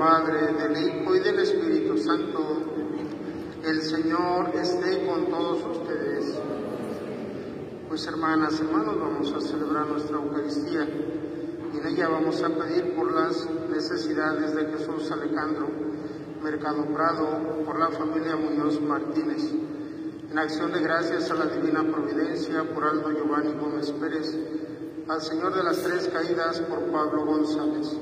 Padre, del Hijo y del Espíritu Santo. El Señor esté con todos ustedes. Pues hermanas, hermanos, vamos a celebrar nuestra Eucaristía y en ella vamos a pedir por las necesidades de Jesús Alejandro Mercado Prado, por la familia Muñoz Martínez. En acción de gracias a la Divina Providencia, por Aldo Giovanni Gómez Pérez, al Señor de las Tres Caídas, por Pablo González,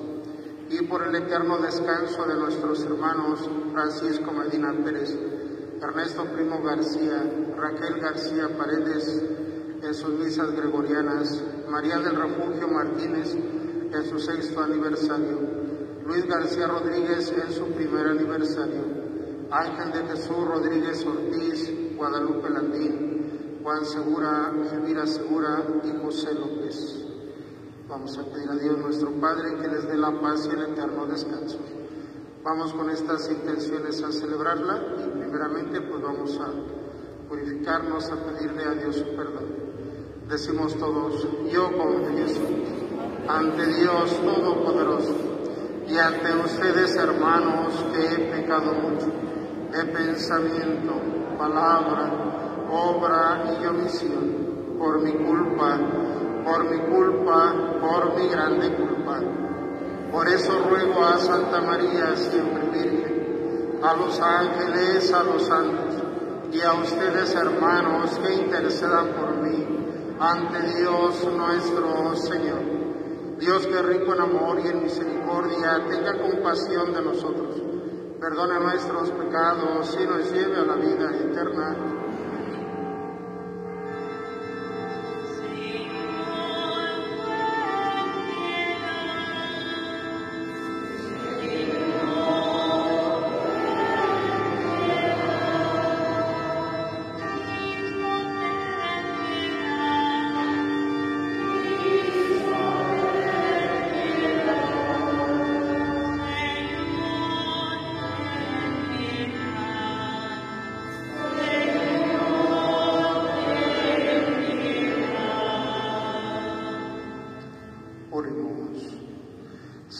y por el eterno descanso de nuestros hermanos Francisco Medina Pérez, Ernesto Primo García, Raquel García Paredes, en sus misas gregorianas, María del Refugio Martínez, en su sexto aniversario, Luis García Rodríguez en su primer aniversario, Ángel de Jesús Rodríguez Ortiz, Guadalupe Landín, Juan Segura, Elvira Segura y José López. Vamos a pedir a Dios nuestro Padre que les dé la paz y el eterno descanso. Vamos con estas intenciones a celebrarla y primeramente pues vamos a purificarnos, a pedirle a Dios su perdón. Decimos todos, yo confieso ante Dios Todopoderoso y ante ustedes hermanos que he pecado mucho de pensamiento, palabra, obra y omisión, por mi culpa, por mi culpa, por mi grande culpa. Por eso ruego a Santa María, siempre Virgen, a los ángeles, a los santos y a ustedes hermanos que intercedan por mí ante Dios nuestro Señor. Dios que rico en amor y en misericordia, tenga compasión de nosotros, perdone nuestros pecados y nos lleve a la vida eterna.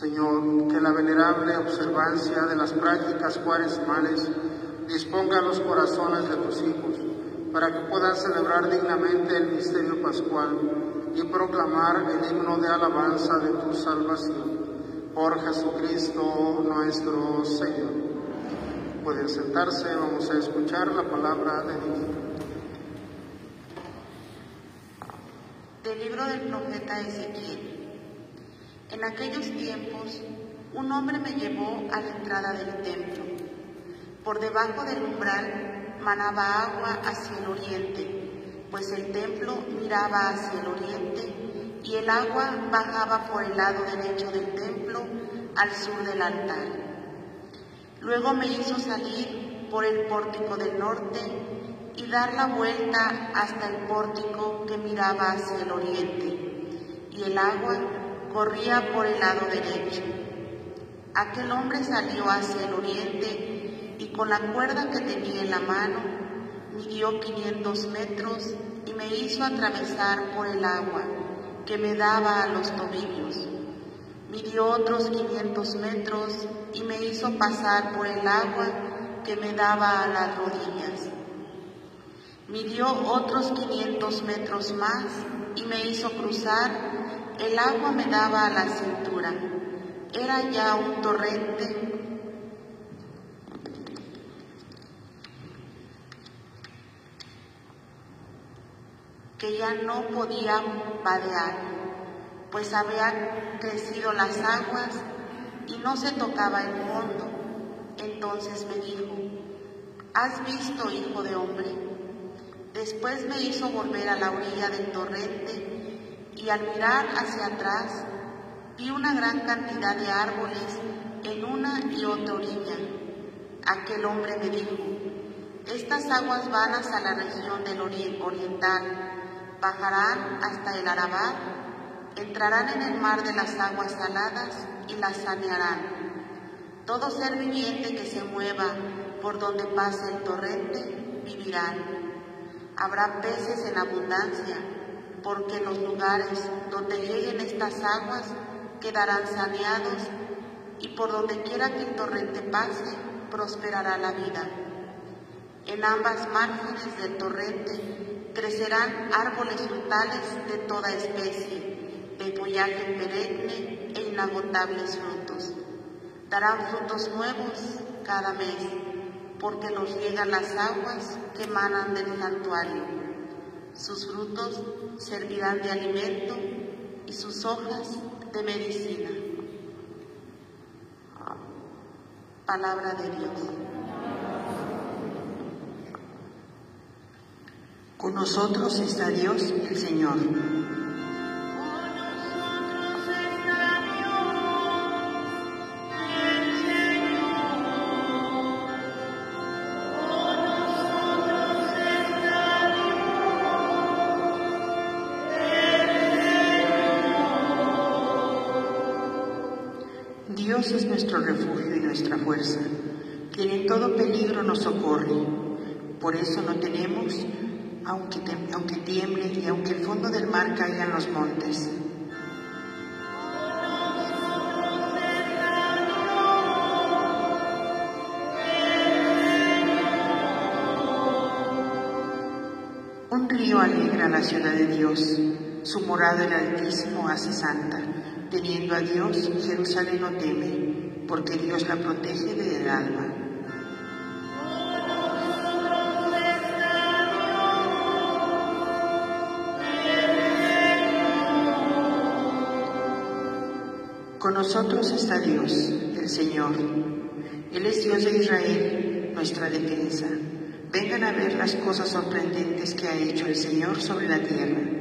Señor, que la venerable observancia de las prácticas cuaresmales disponga los corazones de tus hijos para que puedan celebrar dignamente el misterio pascual y proclamar el himno de alabanza de tu salvación. Por Jesucristo nuestro Señor. Pueden sentarse, vamos a escuchar la palabra de Dios. Del libro del profeta Ezequiel. En aquellos tiempos, un hombre me llevó a la entrada del templo. Por debajo del umbral manaba agua hacia el oriente, pues el templo miraba hacia el oriente y el agua bajaba por el lado derecho del templo al sur del altar. Luego me hizo salir por el pórtico del norte y dar la vuelta hasta el pórtico que miraba hacia el oriente, y el agua corría por el lado derecho. Aquel hombre salió hacia el oriente y con la cuerda que tenía en la mano midió 500 metros y me hizo atravesar por el agua que me daba a los tobillos. Midió otros 500 metros y me hizo pasar por el agua que me daba a las rodillas. Midió otros 500 metros más y me hizo cruzar el agua me daba a la cintura. Era ya un torrente que ya no podía vadear, pues habían crecido las aguas y no se tocaba el fondo. Entonces me dijo, ¿has visto, hijo de hombre? Después me hizo volver a la orilla del torrente y al mirar hacia atrás vi una gran cantidad de árboles en una y otra orilla. Aquel hombre me dijo, estas aguas van hasta la región del oriental, bajarán hasta el Arabá, entrarán en el mar de las aguas saladas y las sanearán. Todo ser viviente que se mueva por donde pase el torrente vivirán. Habrá peces en abundancia porque los lugares donde lleguen estas aguas quedarán saneados y por donde quiera que el torrente pase, prosperará la vida. En ambas márgenes del torrente crecerán árboles frutales de toda especie, de follaje perenne e inagotables frutos. Darán frutos nuevos cada mes, porque los llegan las aguas que emanan del santuario. Sus frutos servirán de alimento y sus hojas de medicina. Palabra de Dios. Con nosotros está Dios el Señor. Nuestra fuerza, quien en todo peligro nos socorre. Por eso no tenemos, aunque, aunque tiemble y aunque el fondo del mar caiga en los montes. Un río alegra la ciudad de Dios, su morada el Altísimo hace santa. Teniendo a Dios, Jerusalén no teme, porque Dios la protege del alma. Con nosotros está Dios, el Señor. Él es Dios de Israel, nuestra defensa. Vengan a ver las cosas sorprendentes que ha hecho el Señor sobre la tierra.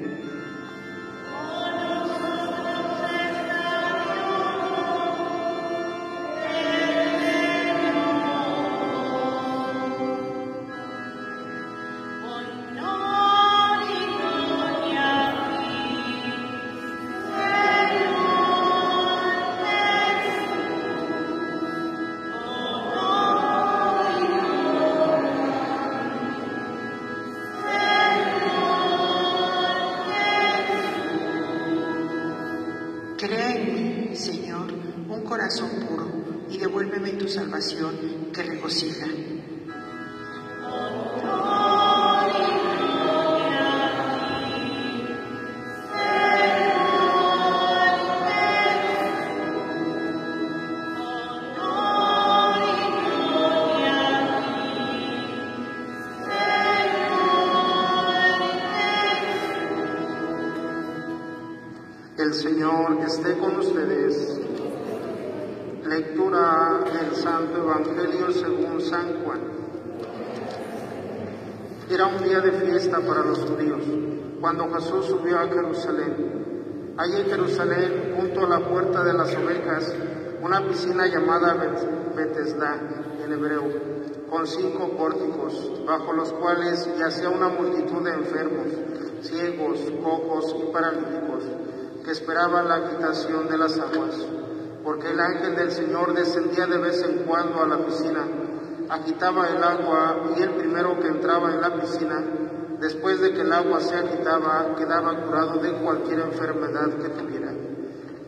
Señor esté con ustedes. Lectura del Santo Evangelio según San Juan. Era un día de fiesta para los judíos, cuando Jesús subió a Jerusalén. Allí en Jerusalén, junto a la puerta de las ovejas, una piscina llamada Betesda en hebreo, con cinco pórticos, bajo los cuales yacía una multitud de enfermos, ciegos, cojos y paralíticos que esperaban la quitación de las aguas, porque el ángel del Señor descendía de vez en cuando a la piscina, agitaba el agua y el primero que entraba en la piscina, después de que el agua se agitaba, quedaba curado de cualquier enfermedad que tuviera.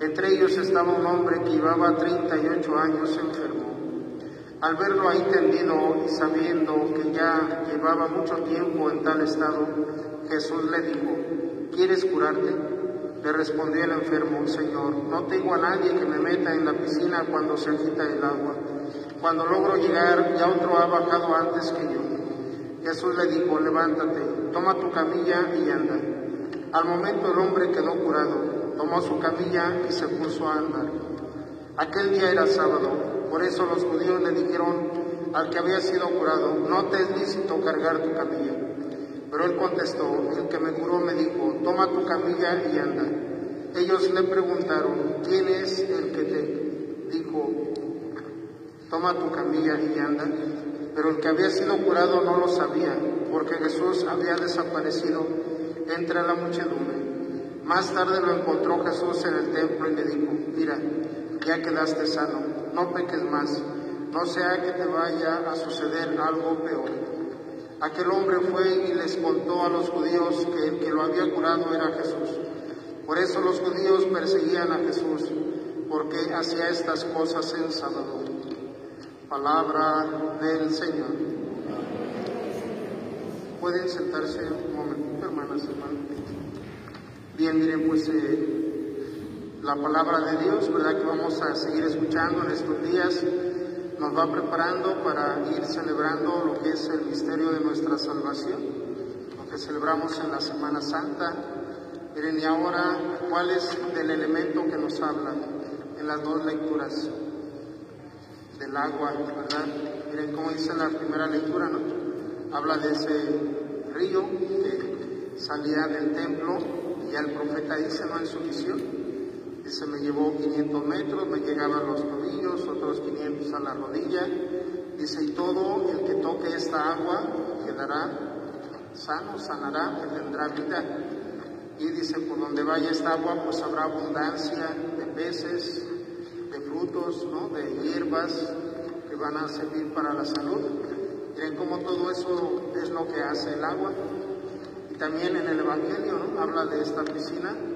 Entre ellos estaba un hombre que llevaba 38 años enfermo. Al verlo ahí tendido y sabiendo que ya llevaba mucho tiempo en tal estado, Jesús le dijo, ¿quieres curarte? Le respondió el enfermo, Señor, no tengo a nadie que me meta en la piscina cuando se agita el agua. Cuando logro llegar, ya otro ha bajado antes que yo. Jesús le dijo, levántate, toma tu camilla y anda. Al momento el hombre quedó curado, tomó su camilla y se puso a andar. Aquel día era sábado, por eso los judíos le dijeron al que había sido curado, no te es lícito cargar tu camilla. Pero él contestó, el que me curó me dijo, toma tu camilla y anda. Ellos le preguntaron, ¿quién es el que te dijo, toma tu camilla y anda? Pero el que había sido curado no lo sabía, porque Jesús había desaparecido entre la muchedumbre. Más tarde lo encontró Jesús en el templo y le dijo, mira, ya quedaste sano, no peques más, no sea que te vaya a suceder algo peor. Aquel hombre fue y les contó a los judíos que el que lo había curado era Jesús. Por eso los judíos perseguían a Jesús, porque hacía estas cosas en sábado. Palabra del Señor. Pueden sentarse un momentito, hermanas hermanos. Bien, miren, pues eh, la palabra de Dios, ¿verdad? Que vamos a seguir escuchando en estos días, nos va preparando para ir celebrando lo que es el misterio de nuestra salvación, lo que celebramos en la Semana Santa. Miren, y ahora, ¿cuál es el elemento que nos habla en las dos lecturas? Del agua, ¿verdad? Miren cómo dice la primera lectura. Habla de ese río que salía del templo y ya el profeta dice, ¿no? En su visión, dice, me llevó 500 metros, me llegaban los tobillos, otros 500 a la rodilla, dice, y todo el que toque esta agua quedará sano, sanará, tendrá vida. Y dice, por donde vaya esta agua, pues habrá abundancia de peces, de frutos, ¿no? de hierbas que van a servir para la salud. Miren cómo todo eso es lo que hace el agua. Y también en el Evangelio habla de esta piscina, que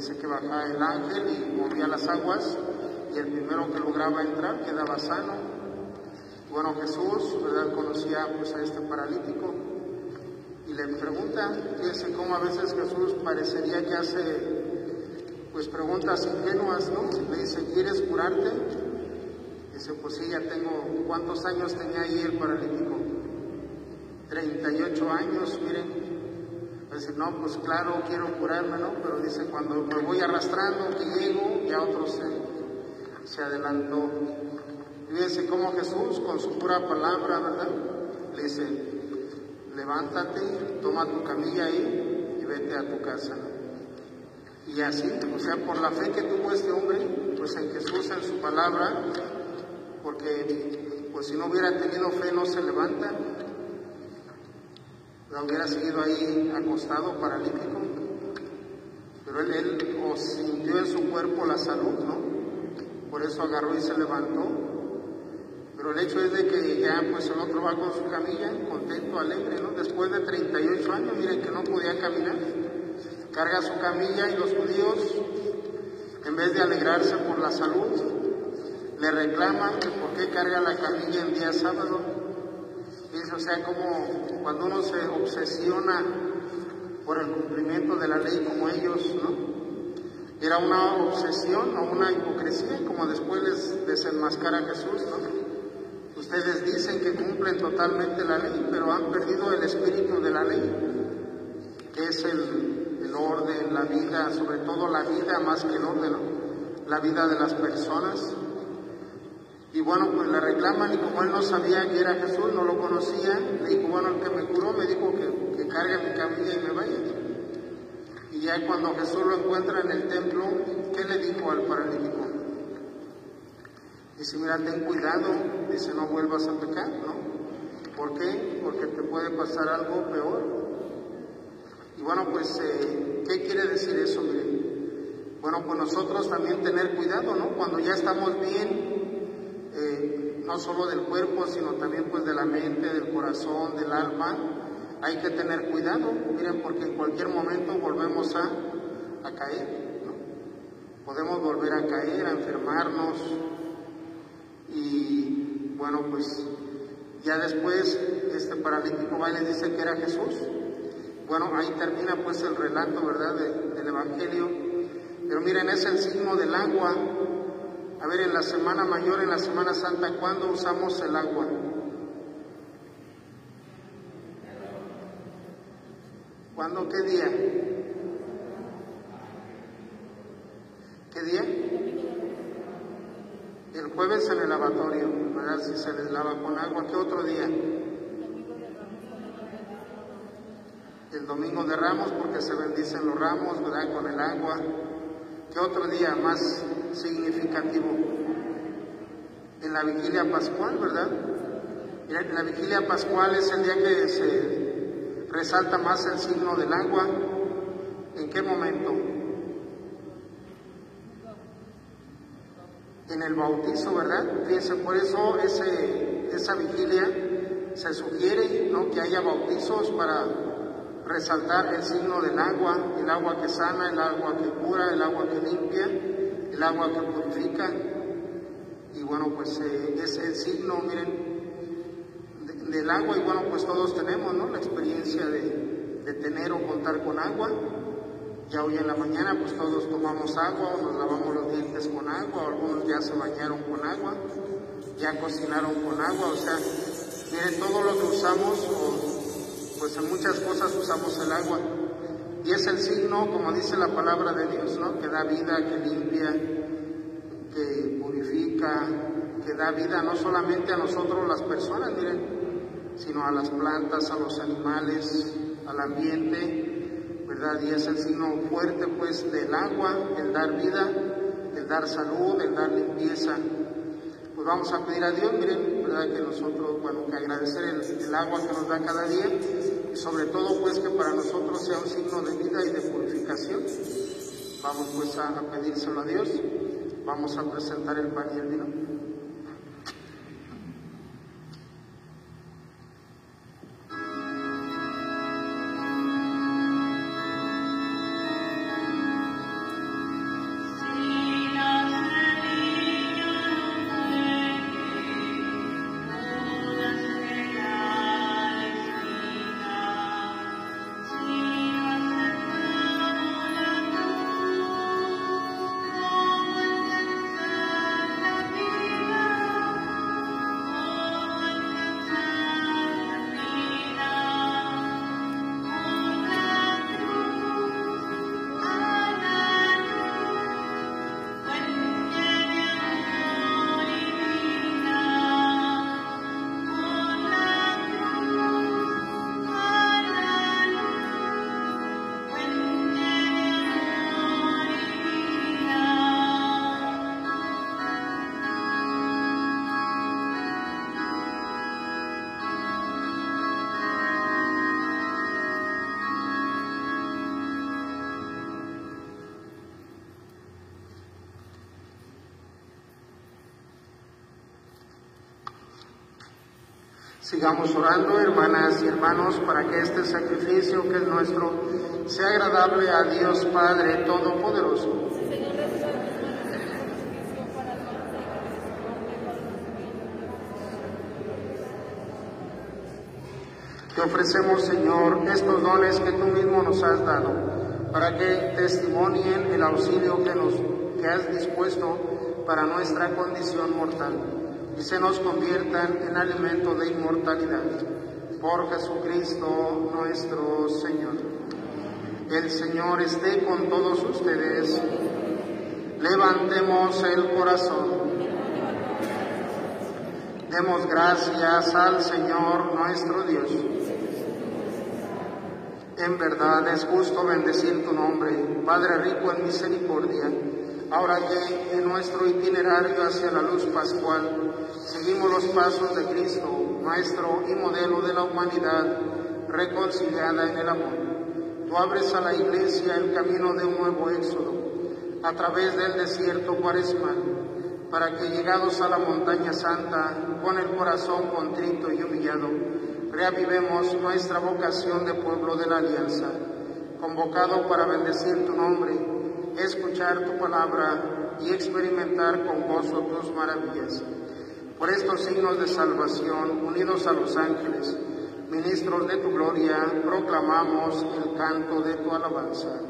dice que bajaba el ángel y movía las aguas, y el primero que lograba entrar quedaba sano. Bueno, Jesús, ¿verdad? Conocía pues a este paralítico y le pregunta, fíjense cómo a veces Jesús parecería que hace pues preguntas ingenuas, ¿no? Le dice, ¿quieres curarte? Dice, pues sí, ya tengo, ¿cuántos años tenía ahí el paralítico? 38 años, miren. Dice, no, pues claro, quiero curarme, ¿no? Pero dice, cuando me voy arrastrando, que llego, ya otro se, se adelantó. Fíjense cómo Jesús, con su pura palabra, ¿verdad? Le dice, levántate, toma tu camilla ahí y vete a tu casa. Y así, o sea, por la fe que tuvo este hombre, pues en Jesús, en su palabra, porque pues si no hubiera tenido fe no se levanta, la hubiera seguido ahí acostado, paralítico, pero él, él sintió en su cuerpo la salud, ¿no? Por eso agarró y se levantó. Pero el hecho es de que ya pues el otro va con su camilla, contento, alegre, ¿no? Después de 38 años, miren que no podía caminar, carga su camilla y los judíos, en vez de alegrarse por la salud, le reclaman que por qué carga la camilla en día sábado. O sea, como cuando uno se obsesiona por el cumplimiento de la ley como ellos, ¿no? Era una obsesión o una hipocresía, como después les desenmascara Jesús, ¿no? Ustedes dicen que cumplen totalmente la ley, pero han perdido el espíritu de la ley, que es el, el orden, la vida, sobre todo la vida más que el orden, ¿no? la vida de las personas. Y bueno, pues le reclaman y como él no sabía que era Jesús, no lo conocía, le dijo, bueno, el que me curó me dijo que, que cargue mi camilla y me vaya. Y ya cuando Jesús lo encuentra en el templo, ¿qué le dijo al paralítico? Dice, mira, ten cuidado, dice, no vuelvas a pecar, ¿no? ¿Por qué? Porque te puede pasar algo peor. Y bueno, pues, eh, ¿qué quiere decir eso? Miren, bueno, pues nosotros también tener cuidado, ¿no? Cuando ya estamos bien, no solo del cuerpo, sino también pues de la mente, del corazón, del alma, hay que tener cuidado, miren, porque en cualquier momento volvemos a, a caer. Podemos volver a caer, a enfermarnos, y bueno, pues ya después este paralítico va y les dice que era Jesús. Bueno, ahí termina pues el relato, ¿verdad?, de, del Evangelio. Pero miren, es el signo del agua. A ver, en la Semana Mayor, en la Semana Santa, ¿cuándo usamos el agua? ¿Cuándo? ¿Qué día? ¿Qué día? El jueves en el lavatorio, ¿verdad? Si se les lava con agua, ¿qué otro día? El domingo de ramos porque se bendicen los ramos, ¿verdad? Con el agua. ¿Qué otro día más significativo? En la vigilia pascual, ¿verdad? En la vigilia pascual es el día que se resalta más el signo del agua. ¿En qué momento? En el bautizo, ¿verdad? Fíjense, por eso ese, esa vigilia se sugiere ¿no? que haya bautizos para resaltar el signo del agua, el agua que sana, el agua que cura, el agua que limpia. el agua que purifica. Y bueno, pues eh, es el signo, miren, del agua. Y bueno, pues todos tenemos, ¿no? La experiencia de, tener o contar con agua. Ya hoy en la mañana pues todos tomamos agua, o nos lavamos los dientes con agua, algunos ya se bañaron con agua, ya cocinaron con agua, o sea, miren, todo lo que usamos, pues en muchas cosas usamos el agua. Y es el signo, como dice la palabra de Dios, ¿no? Que da vida, que limpia, que purifica, que da vida no solamente a nosotros las personas, miren, sino a las plantas, a los animales, al ambiente, y es el signo fuerte pues del agua, el dar vida, el dar salud, el dar limpieza. Pues vamos a pedir a Dios, miren, ¿verdad? Que nosotros, bueno, que agradecer el, agua que nos da cada día sobre todo pues que para nosotros sea un signo de vida y de purificación. Vamos pues a, a pedírselo a Dios. Vamos a presentar el pan y el vino. Sigamos orando, hermanas y hermanos, para que este sacrificio que es nuestro sea agradable a Dios Padre Todopoderoso. Te ofrecemos, Señor, estos dones que tú mismo nos has dado, para que testimonien el auxilio que, nos, que has dispuesto para nuestra condición mortal y se nos conviertan en alimento de inmortalidad. Por Jesucristo nuestro Señor. El Señor esté con todos ustedes. Levantemos el corazón. Demos gracias al Señor nuestro Dios. En verdad es justo bendecir tu nombre, Padre rico en misericordia. Ahora que en nuestro itinerario hacia la luz pascual seguimos los pasos de Cristo, Maestro y modelo de la humanidad reconciliada en el amor. Tú abres a la Iglesia el camino de un nuevo éxodo a través del desierto cuaresmal, para que llegados a la montaña santa, con el corazón contrito y humillado, reavivemos nuestra vocación de pueblo de la alianza, convocado para bendecir tu nombre, escuchar tu palabra y experimentar con gozo tus maravillas. Por estos signos de salvación, unidos a los ángeles, ministros de tu gloria, proclamamos el canto de tu alabanza.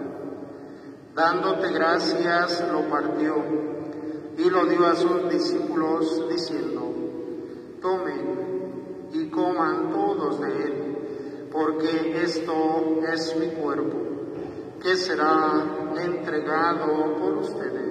Dándote gracias, lo partió y lo dio a sus discípulos diciendo, tomen y coman todos de él, porque esto es mi cuerpo, que será entregado por ustedes.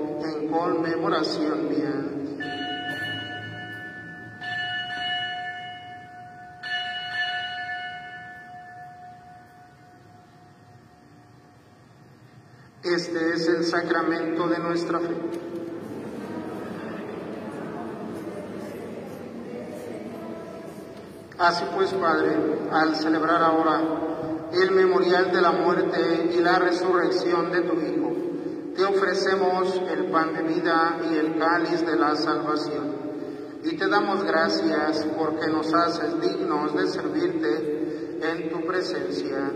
en conmemoración mía. Este es el sacramento de nuestra fe. Así pues, Padre, al celebrar ahora el memorial de la muerte y la resurrección de tu Hijo, te ofrecemos el pan de vida y el cáliz de la salvación. Y te damos gracias porque nos haces dignos de servirte en tu presencia.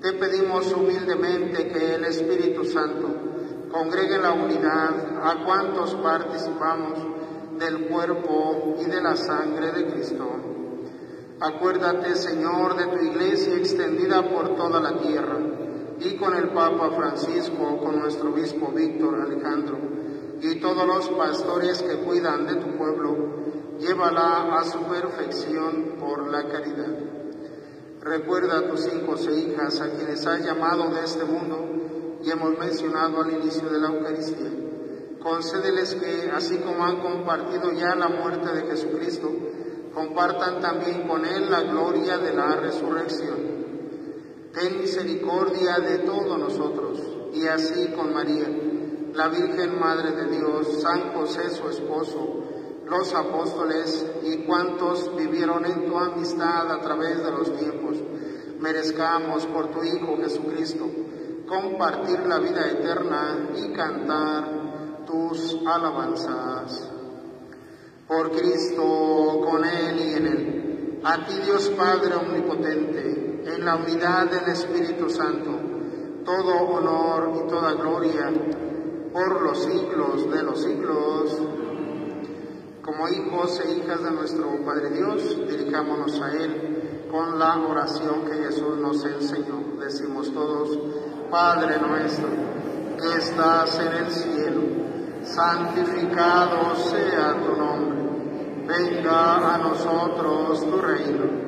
Te pedimos humildemente que el Espíritu Santo congregue la unidad a cuantos participamos del cuerpo y de la sangre de Cristo. Acuérdate, Señor, de tu iglesia extendida por toda la tierra y con el Papa Francisco, con nuestro obispo Víctor Alejandro y todos los pastores que cuidan de tu pueblo, llévala a su perfección por la caridad. Recuerda a tus hijos e hijas a quienes has llamado de este mundo y hemos mencionado al inicio de la Eucaristía. Concédeles que, así como han compartido ya la muerte de Jesucristo, compartan también con Él la gloria de la resurrección ten misericordia de todos nosotros, y así con María, la Virgen Madre de Dios, San José su esposo, los apóstoles y cuantos vivieron en tu amistad a través de los tiempos, merezcamos por tu Hijo Jesucristo compartir la vida eterna y cantar tus alabanzas. Por Cristo, con Él y en Él, a ti Dios Padre Omnipotente, en la unidad del Espíritu Santo, todo honor y toda gloria por los siglos de los siglos. Como hijos e hijas de nuestro Padre Dios, dirijámonos a Él con la oración que Jesús nos enseñó. Decimos todos, Padre nuestro, que estás en el cielo, santificado sea tu nombre, venga a nosotros tu reino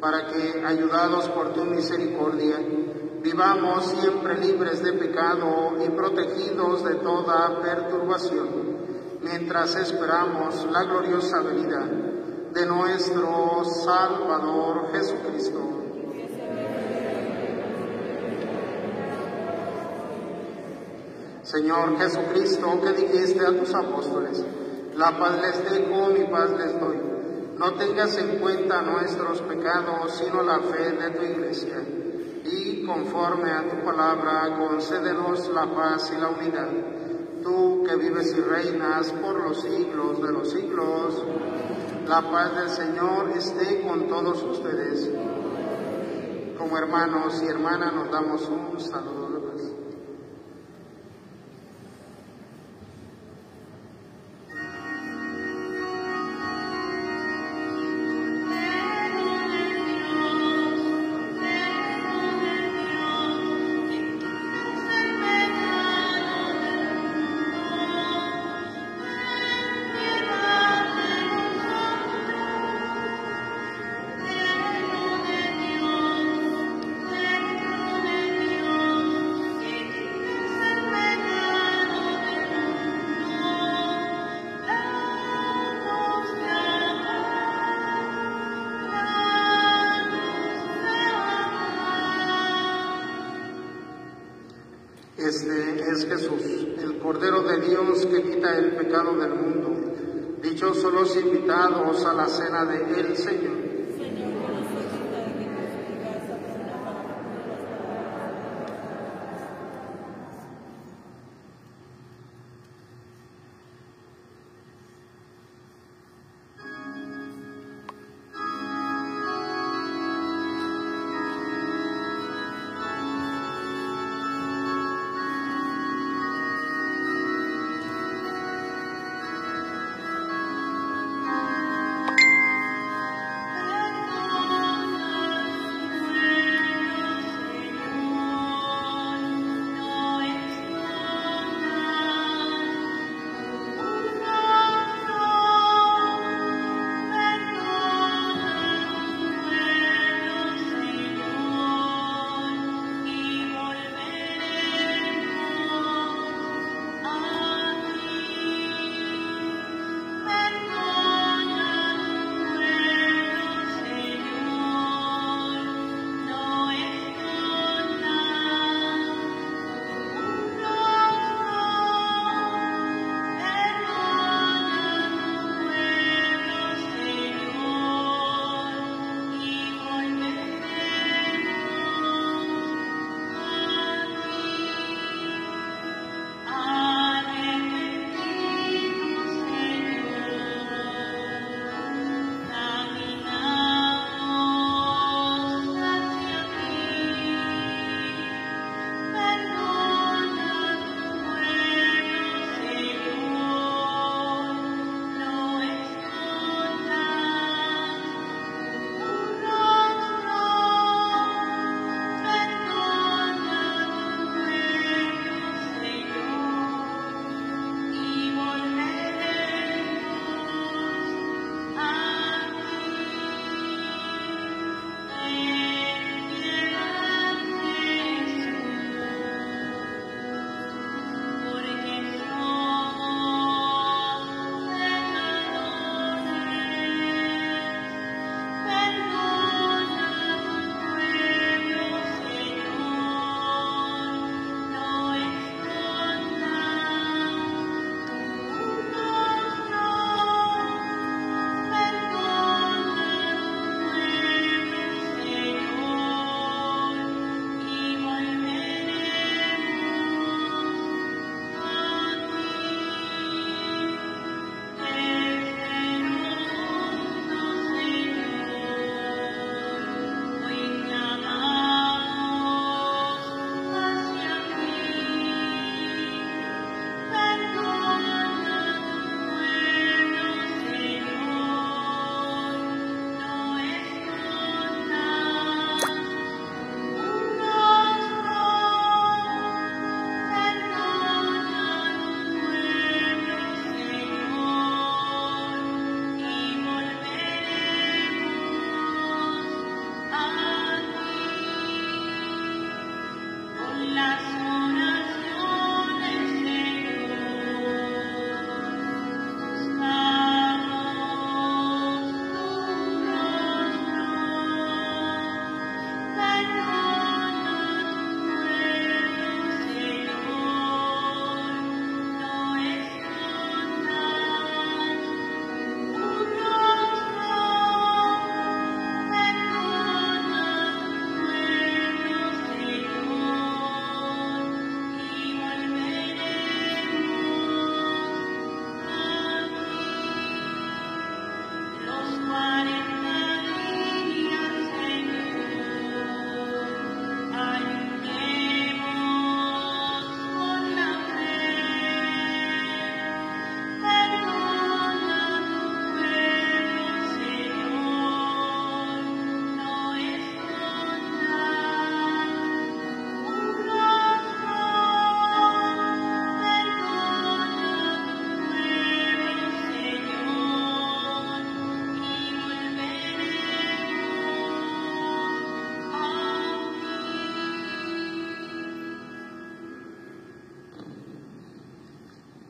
para que, ayudados por tu misericordia, vivamos siempre libres de pecado y protegidos de toda perturbación, mientras esperamos la gloriosa venida de nuestro Salvador Jesucristo. Señor Jesucristo, que dijiste a tus apóstoles, la paz les dejo, mi paz les doy no tengas en cuenta nuestros pecados, sino la fe de tu iglesia. y conforme a tu palabra concédenos la paz y la unidad. Tú que vives y reinas por los siglos de los siglos, la paz del Señor esté con todos ustedes. Como hermanos y hermanas nos damos un saludo del mundo. Dichosos los invitados a la cena de el Señor.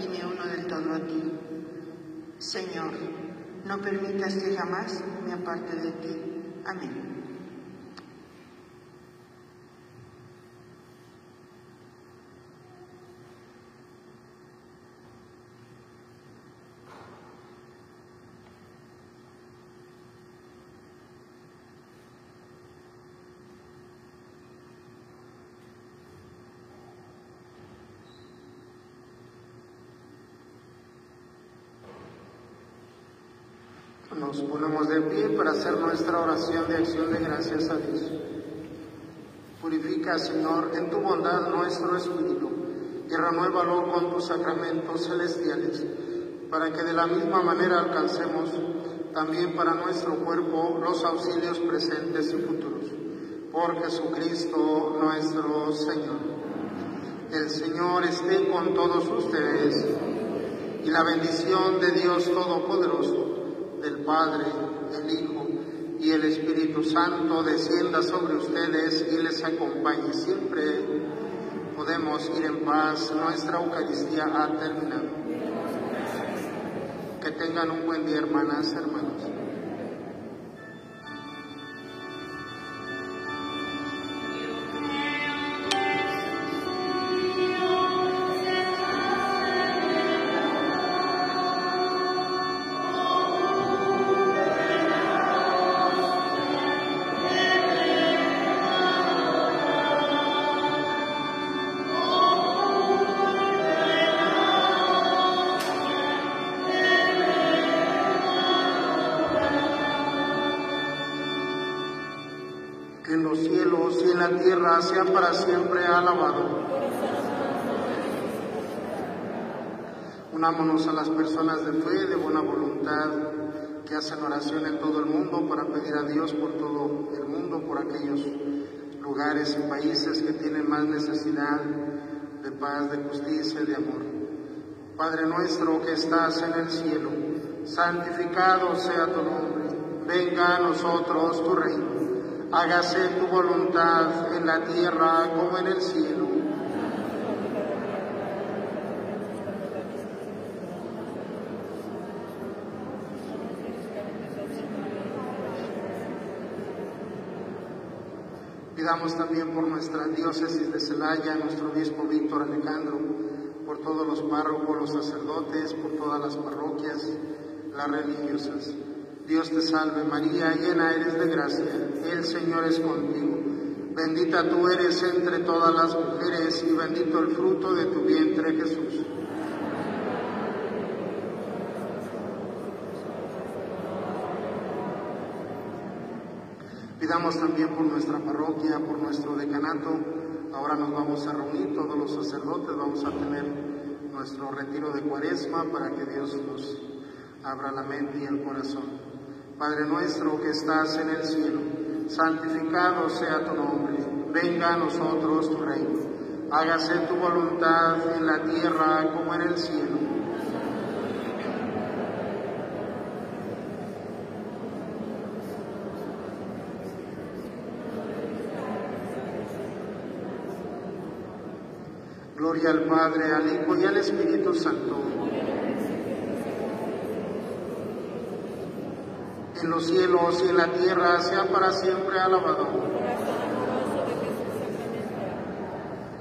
y uno del todo a ti. Señor, no permitas que jamás me aparte de ti. Amén. Nos ponemos de pie para hacer nuestra oración de acción de gracias a Dios. Purifica, Señor, en tu bondad nuestro espíritu y renuévalo con tus sacramentos celestiales, para que de la misma manera alcancemos también para nuestro cuerpo los auxilios presentes y futuros. Por Jesucristo nuestro Señor. El Señor esté con todos ustedes y la bendición de Dios Todopoderoso Padre, el Hijo y el Espíritu Santo descienda sobre ustedes y les acompañe. Siempre podemos ir en paz. Nuestra Eucaristía ha terminado. Que tengan un buen día, hermanas, hermanos. Tierra sea para siempre alabado. Unámonos a las personas de fe, de buena voluntad, que hacen oración en todo el mundo para pedir a Dios por todo el mundo, por aquellos lugares y países que tienen más necesidad de paz, de justicia y de amor. Padre nuestro que estás en el cielo, santificado sea tu nombre, venga a nosotros tu reino hágase tu voluntad en la tierra como en el cielo. Pidamos también por nuestra diócesis de Celaya, nuestro obispo Víctor Alejandro, por todos los párrocos, los sacerdotes, por todas las parroquias, las religiosas. Dios te salve María, llena eres de gracia, el Señor es contigo. Bendita tú eres entre todas las mujeres y bendito el fruto de tu vientre Jesús. Pidamos también por nuestra parroquia, por nuestro decanato. Ahora nos vamos a reunir todos los sacerdotes, vamos a tener nuestro retiro de cuaresma para que Dios nos abra la mente y el corazón. Padre nuestro que estás en el cielo, santificado sea tu nombre, venga a nosotros tu reino, hágase tu voluntad en la tierra como en el cielo. Gloria al Padre, al Hijo y al Espíritu Santo. En los cielos y en la tierra sea para siempre alabado.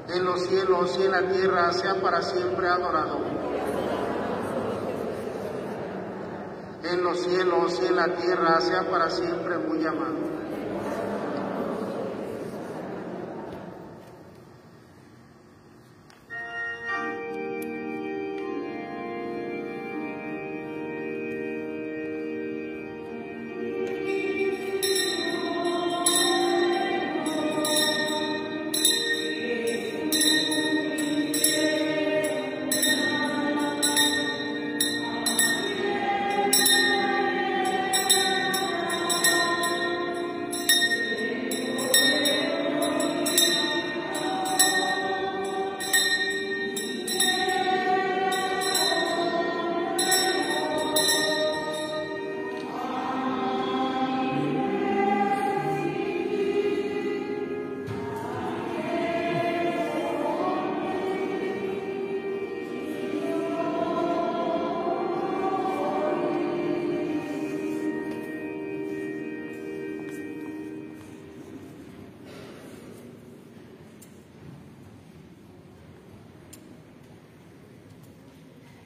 En los cielos y en la tierra sea para siempre adorado. En los cielos y en la tierra sea para siempre muy amado.